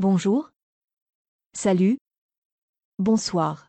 Bonjour. Salut. Bonsoir.